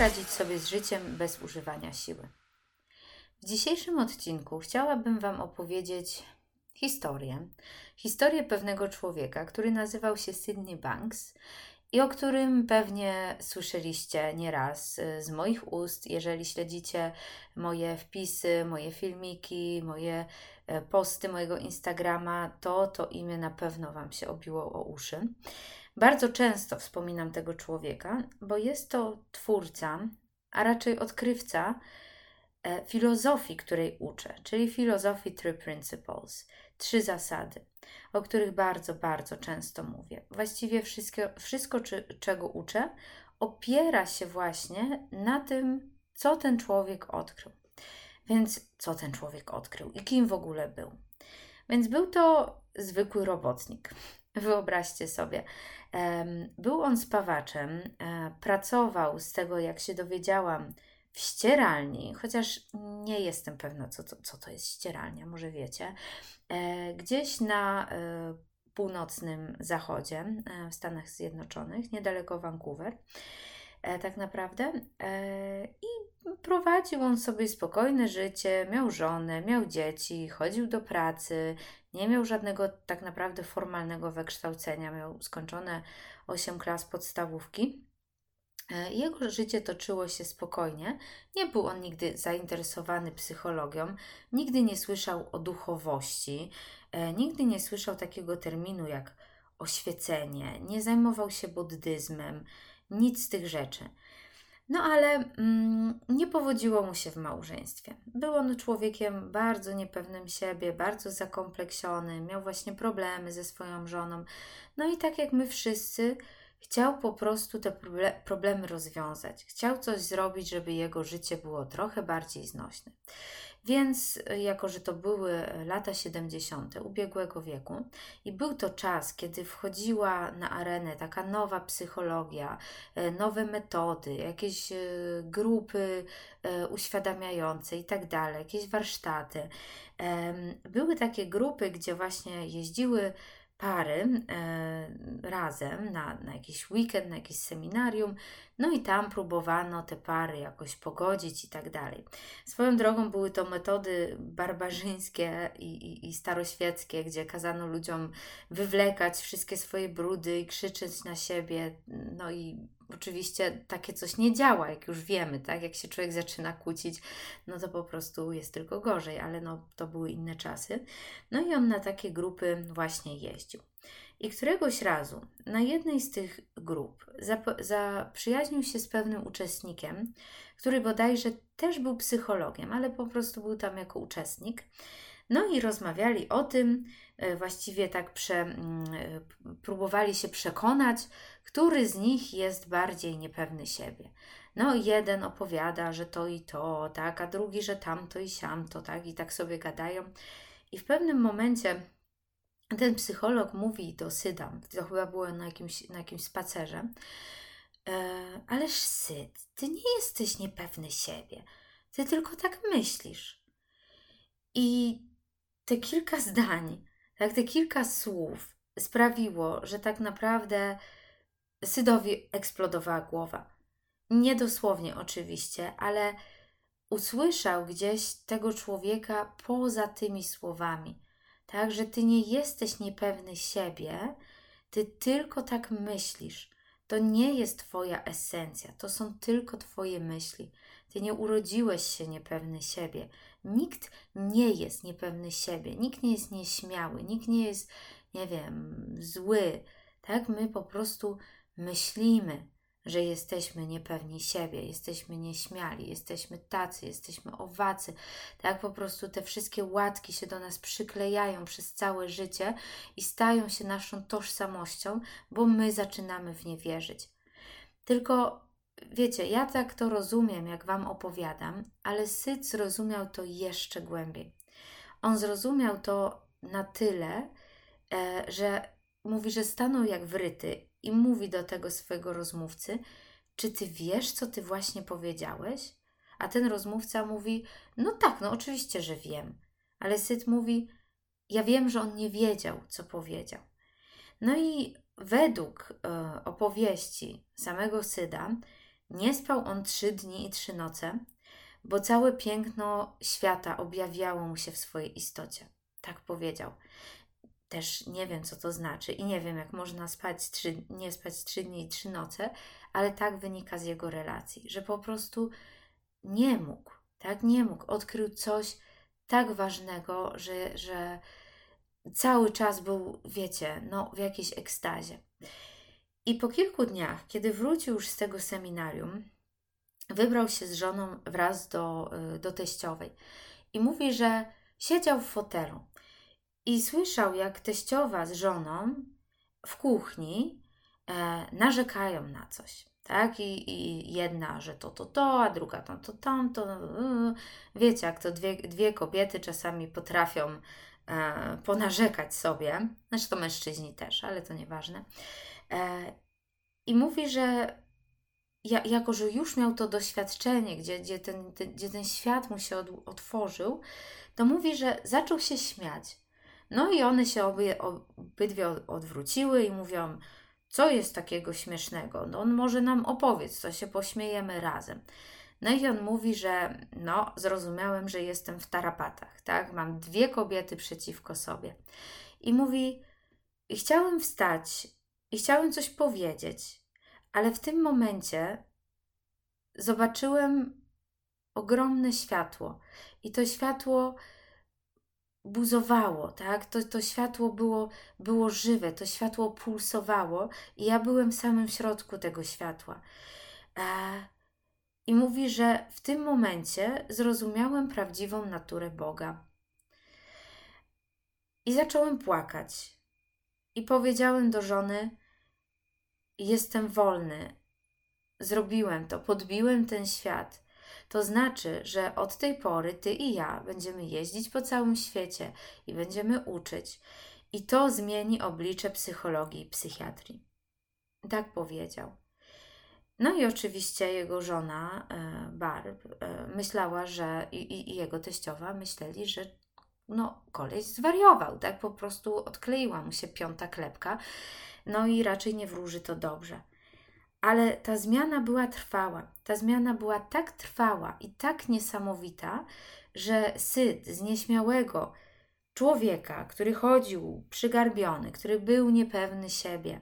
radzić sobie z życiem bez używania siły. W dzisiejszym odcinku chciałabym Wam opowiedzieć historię. Historię pewnego człowieka, który nazywał się Sydney Banks i o którym pewnie słyszeliście nieraz y, z moich ust, jeżeli śledzicie moje wpisy, moje filmiki, moje e, posty mojego Instagrama, to to imię na pewno Wam się obiło o uszy. Bardzo często wspominam tego człowieka, bo jest to twórca, a raczej odkrywca e, filozofii, której uczę, czyli filozofii Three Principles, trzy zasady, o których bardzo, bardzo często mówię. Właściwie wszystko, wszystko czy, czego uczę, opiera się właśnie na tym, co ten człowiek odkrył. Więc co ten człowiek odkrył i kim w ogóle był? Więc był to zwykły robotnik. Wyobraźcie sobie. Był on spawaczem, e, pracował z tego, jak się dowiedziałam, w ścieralni, chociaż nie jestem pewna, co to, co to jest ścieralnia, może wiecie, e, gdzieś na e, północnym zachodzie w Stanach Zjednoczonych, niedaleko Vancouver, tak naprawdę. I prowadził on sobie spokojne życie, miał żonę, miał dzieci, chodził do pracy, nie miał żadnego tak naprawdę formalnego wykształcenia, miał skończone 8 klas podstawówki. E, jego życie toczyło się spokojnie. Nie był on nigdy zainteresowany psychologią, nigdy nie słyszał o duchowości, e, nigdy nie słyszał takiego terminu jak oświecenie, nie zajmował się buddyzmem, nic z tych rzeczy. No ale mm, nie powodziło mu się w małżeństwie. Był on człowiekiem bardzo niepewnym siebie, bardzo zakompleksiony, miał właśnie problemy ze swoją żoną. No i tak jak my wszyscy, chciał po prostu te problemy rozwiązać. Chciał coś zrobić, żeby jego życie było trochę bardziej znośne. Więc, e, jako że to były lata 70. ubiegłego wieku, i był to czas, kiedy wchodziła na arenę taka nowa psychologia, e, nowe metody, jakieś e, grupy uświadamiające i tak dalej, jakieś warsztaty. Były takie grupy, gdzie właśnie jeździły pary e, razem na, na jakiś weekend, na jakieś seminarium, no i tam próbowano te pary jakoś pogodzić i tak dalej. Swoją drogą były to metody barbarzyńskie i, i, i staroświeckie, gdzie kazano ludziom wywlekać wszystkie swoje brudy i krzyczeć na siebie, no i oczywiście takie coś nie działa, jak już wiemy, tak? Jak się człowiek zaczyna kłócić, no to po prostu jest tylko gorzej, ale no to były inne czasy. No i on na takie grupy właśnie jeździł. I któregoś razu na jednej z tych grup zaprzyjaźnił się z pewnym uczestnikiem, który bodajże też był psychologiem, ale po prostu był tam jako uczestnik. No i rozmawiali o tym, e, właściwie tak prze, próbowali się przekonać, który z nich jest bardziej niepewny siebie. No, jeden opowiada, że to i to, tak, a drugi, że tamto i siamto, tak, i tak sobie gadają. I w pewnym momencie ten psycholog mówi do Syda, to chyba było na jakimś, na jakimś spacerze, e, ależ Syd, ty nie jesteś niepewny siebie, ty tylko tak myślisz. I te kilka zdań, tak, te kilka słów sprawiło, że tak naprawdę Sydowi eksplodowała głowa. Nie dosłownie oczywiście, ale usłyszał gdzieś tego człowieka poza tymi słowami. Tak, że ty nie jesteś niepewny siebie, ty tylko tak myślisz. To nie jest Twoja esencja, to są tylko Twoje myśli. Ty nie urodziłeś się niepewny siebie. Nikt nie jest niepewny siebie, nikt nie jest nieśmiały, nikt nie jest, nie wiem, zły. Tak, my po prostu myślimy, że jesteśmy niepewni siebie, jesteśmy nieśmiali, jesteśmy tacy, jesteśmy owacy. Tak po prostu te wszystkie łatki się do nas przyklejają przez całe życie i stają się naszą tożsamością, bo my zaczynamy w nie wierzyć. Tylko wiecie, ja tak to rozumiem, jak Wam opowiadam, ale Syd zrozumiał to jeszcze głębiej. On zrozumiał to na tyle, e, że mówi, że stanął jak wryty i mówi do tego swojego rozmówcy: Czy ty wiesz, co ty właśnie powiedziałeś? A ten rozmówca mówi: No tak, no oczywiście, że wiem. Ale Syd mówi: Ja wiem, że on nie wiedział, co powiedział. No i według e, opowieści samego Syda, Nie spał on trzy dni i trzy noce, bo całe piękno świata objawiało mu się w swojej istocie. Tak powiedział. Też nie wiem, co to znaczy i nie wiem, jak można spać trzy, nie spać trzy dni i trzy noce, ale tak wynika z jego relacji, że po prostu nie mógł, tak, nie mógł. Odkrył coś tak ważnego, że, że cały czas był, wiecie, no, w jakiejś ekstazie. I po kilku dniach, kiedy wrócił już z tego seminarium, wybrał się z żoną wraz do, y, do teściowej. I mówi, że siedział w fotelu i słyszał, jak teściowa z żoną w kuchni e, narzekają na coś. Tak? I, I jedna, że to, to, to, a druga to, to, tamto. Wiecie, jak to dwie, dwie kobiety czasami potrafią e, ponarzekać sobie. Znaczy to mężczyźni też, ale to nieważne. E, I mówi, że ja, jako, że już miał to doświadczenie, gdzie, gdzie, ten, ten, gdzie ten świat mu się od, otworzył, to mówi, że zaczął się śmiać. No i one się obie, obydwie odwróciły i mówią, co jest takiego śmiesznego? No on może nam opowiedz, co się pośmiejemy razem. No i on mówi, że no, zrozumiałem, że jestem w tarapatach, tak? Mam dwie kobiety przeciwko sobie. I mówi, i chciałem wstać i chciałem coś powiedzieć, ale w tym momencie zobaczyłem ogromne światło. I to światło buzowało, tak? To, to światło było, było żywe, to światło pulsowało i ja byłem w samym środku tego światła. E, I mówi, że w tym momencie zrozumiałem prawdziwą naturę Boga. I zacząłem płakać. I powiedziałem do żony: Jestem wolny. Zrobiłem to, podbiłem ten świat. To znaczy, że od tej pory ty i ja będziemy jeździć po całym świecie i będziemy uczyć. I to zmieni oblicze psychologii i psychiatrii. Tak powiedział. No i oczywiście jego żona, e, Barb, e, myślała, że i, i jego teściowa myśleli, że no, koleś zwariował, tak? Po prostu odkleiła mu się piąta klepka, no i raczej nie wróży to dobrze. Ale ta zmiana była trwała. Ta zmiana była tak trwała i tak niesamowita, że Syd z nieśmiałego człowieka, który chodził przygarbiony, który był niepewny siebie,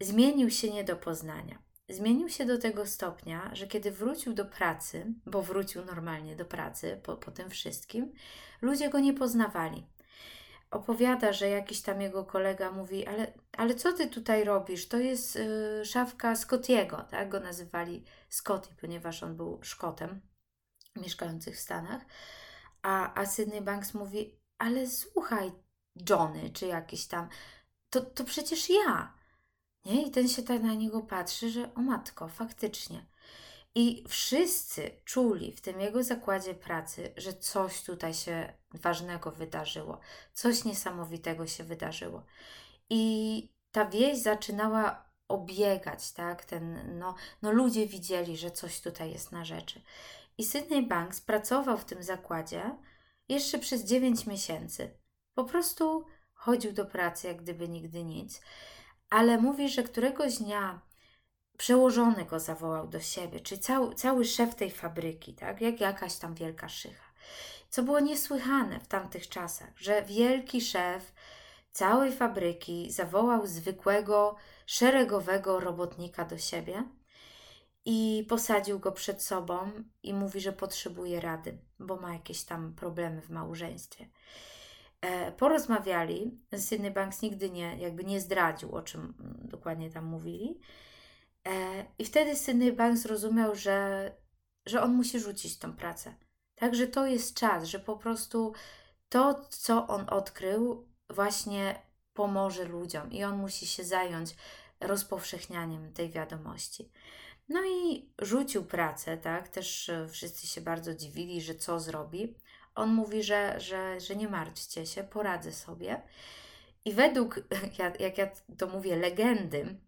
zmienił się nie do poznania. Zmienił się do tego stopnia, że kiedy wrócił do pracy, bo wrócił normalnie do pracy po, po tym wszystkim, ludzie go nie poznawali opowiada, że jakiś tam jego kolega mówi, ale, ale co ty tutaj robisz? To jest y, szafka Scottiego, tak? Go nazywali Scotty, ponieważ on był Szkotem mieszkających w Stanach. A, a Sydney Banks mówi, ale słuchaj, Johnny, czy jakiś tam, to, to przecież ja. Nie? I ten się tak na niego patrzy, że o matko, faktycznie. I wszyscy czuli w tym jego zakładzie pracy, że coś tutaj się ważnego wydarzyło, coś niesamowitego się wydarzyło. I ta wieś zaczynała obiegać, tak? Ten, no, no ludzie widzieli, że coś tutaj jest na rzeczy. I Sydney Banks pracował w tym zakładzie jeszcze przez 9 miesięcy. Po prostu chodził do pracy, jak gdyby nigdy nic, ale mówi, że któregoś dnia przełożony go zawołał do siebie, czy cały, cały szef tej fabryki, tak, jak jakaś tam wielka szycha. Co było niesłychane w tamtych czasach, że wielki szef całej fabryki zawołał zwykłego, szeregowego robotnika do siebie i posadził go przed sobą i mówi, że potrzebuje rady, bo ma jakieś tam problemy w małżeństwie. E, porozmawiali, Sydney Banks nigdy nie, jakby nie zdradził, o czym dokładnie tam mówili, I wtedy Sydney Banks zrozumiał, że, że on musi rzucić tą pracę. Także to jest czas, że po prostu to, co on odkrył, właśnie pomoże ludziom i on musi się zająć rozpowszechnianiem tej wiadomości. No i rzucił pracę, tak? Też e, wszyscy się bardzo dziwili, że co zrobi. On mówi, że, że, że nie martwcie się, poradzę sobie. I według, jak ja to mówię, legendy, E,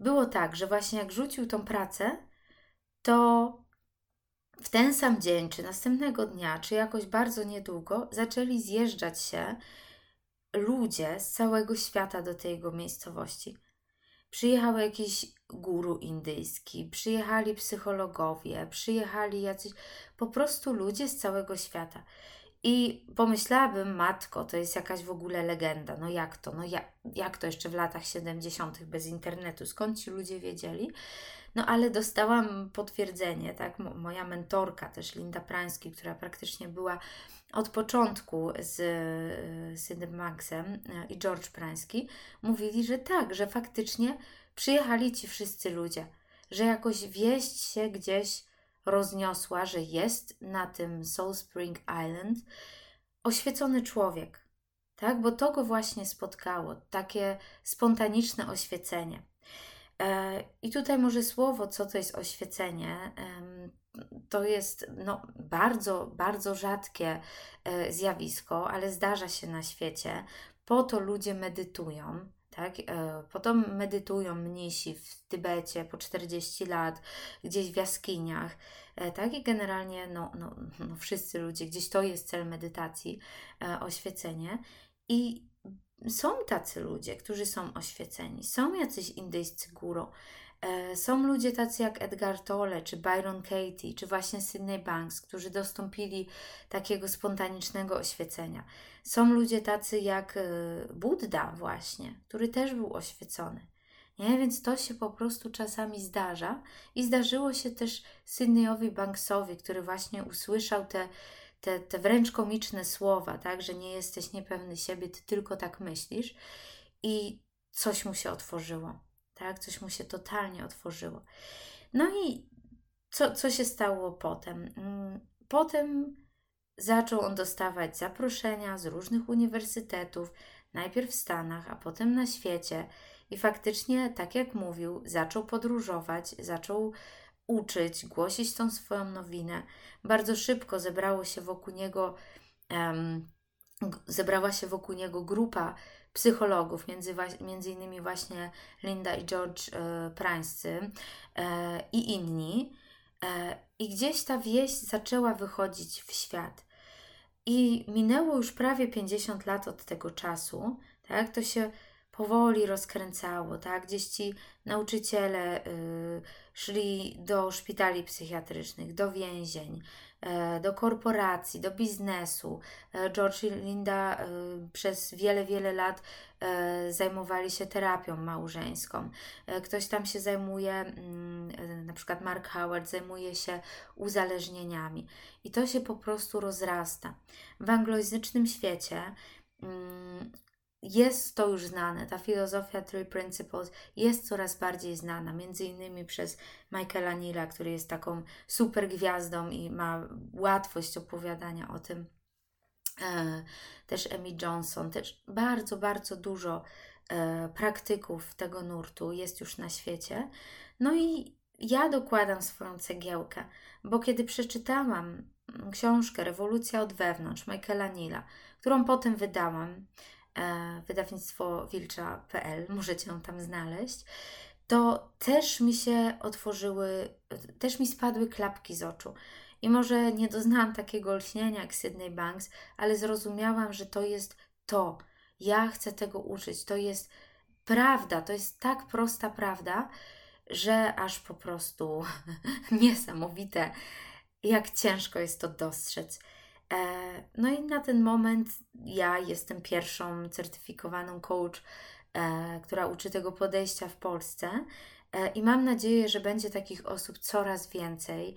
było tak, że właśnie jak rzucił tą pracę, to w ten sam dzień, czy następnego dnia, czy jakoś bardzo niedługo, zaczęli zjeżdżać się ludzie z całego świata do tej jego miejscowości. Przyjechały jakieś guru indyjski, przyjechali psychologowie, przyjechali jacyś po prostu ludzie z całego świata. I pomyślałabym, matko, to jest jakaś w ogóle legenda. No jak to? No jak, jak to jeszcze w latach 70. bez internetu? Skąd ci ludzie wiedzieli? No ale dostałam potwierdzenie, tak? Moja mentorka też, Linda Prański, która praktycznie była od początku z Sydney Maxem e, i George Prański, mówili, że tak, że faktycznie przyjechali ci wszyscy ludzie, że jakoś wieść się gdzieś rozniosła, że jest na tym Soul Spring Island oświecony człowiek, tak? Bo to go właśnie spotkało, takie spontaniczne oświecenie. E, I tutaj może słowo, co to jest oświecenie, to jest no, bardzo, bardzo rzadkie e, zjawisko, ale zdarza się na świecie. Po to ludzie medytują, tak? E, potem medytują mnisi w Tybecie po 40 lat, gdzieś w jaskiniach, e, tak? I generalnie no, no, no wszyscy ludzie, gdzieś to jest cel medytacji, e, oświecenie. I są tacy ludzie, którzy są oświeceni, są jacyś indyjscy guru, są ludzie tacy jak Edgar Tolle, czy Byron Katie, czy właśnie Sydney Banks, którzy dostąpili takiego spontanicznego oświecenia. Są ludzie tacy jak e, Buddha właśnie, który też był oświecony. Nie? Więc to się po prostu czasami zdarza i zdarzyło się też Sydneyowi Banksowi, który właśnie usłyszał te, te, te wręcz komiczne słowa, tak, że nie jesteś niepewny siebie, ty tylko tak myślisz i coś mu się otworzyło, tak, coś mu się totalnie otworzyło. No i co, co się stało potem? Mm, potem Zaczął on dostawać zaproszenia z różnych uniwersytetów, najpierw w Stanach, a potem na świecie. I faktycznie, tak jak mówił, zaczął podróżować, zaczął uczyć, głosić tą swoją nowinę. Bardzo szybko zebrało się wokół niego, um, zebrała się wokół niego grupa psychologów, między, między innymi właśnie Linda i George e, Prańscy e, i inni. E, I gdzieś ta wieść zaczęła wychodzić w świat. I minęło już prawie 50 lat od tego czasu, tak? To się powoli rozkręcało, tak? Gdzieś ci nauczyciele y, szli do szpitali psychiatrycznych, do więzień, y, do korporacji, do biznesu. Y, George i Linda y, przez wiele, wiele lat zajmowali się terapią małżeńską. Ktoś tam się zajmuje, mm, na przykład Mark Howard zajmuje się uzależnieniami. I to się po prostu rozrasta. W anglojęzycznym świecie mm, jest to już znane, ta filozofia Three Principles jest coraz bardziej znana, między innymi przez Michaela Neila, który jest taką super gwiazdą i ma łatwość opowiadania o tym. E, też Emmy Johnson, też bardzo, bardzo dużo e, praktyków tego nurtu jest już na świecie. No i ja dokładam swoją cegiełkę, bo kiedy przeczytałam książkę Rewolucja od wewnątrz Michaela Neila, którą potem wydałam, E, wydawnictwo wilcza.pl, możecie ją tam znaleźć, to też mi się otworzyły, też mi spadły klapki z oczu. I może nie doznałam takiego olśnienia jak Sydney Banks, ale zrozumiałam, że to jest to. Ja chcę tego uczyć. To jest prawda, to jest tak prosta prawda, że aż po prostu niesamowite, jak ciężko jest to dostrzec. E, no i na ten moment ja jestem pierwszą certyfikowaną coach, e, która uczy tego podejścia w Polsce e, i mam nadzieję, że będzie takich osób coraz więcej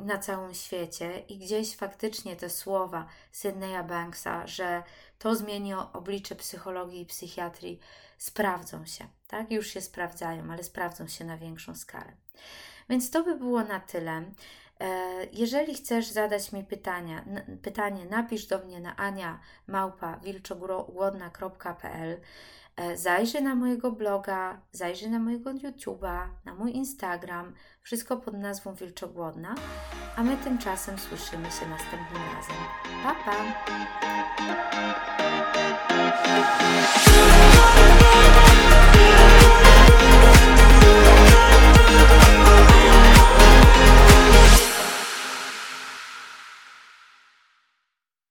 na całym świecie i gdzieś faktycznie te słowa Sydneya Banksa, że to zmieni oblicze psychologii i psychiatrii, sprawdzą się, tak? Już się sprawdzają, ale sprawdzą się na większą skalę. Więc to by było na tyle. E, jeżeli chcesz zadać mi pytania, pytanie, napisz do mnie na ania małpa wilczogłodna.pl e, Zajrzyj na mojego bloga, zajrzyj na mojego YouTube'a, na mój Instagram, wszystko pod nazwą Wilczogłodna, a my tymczasem słyszymy się następnym razem. Pa, pa!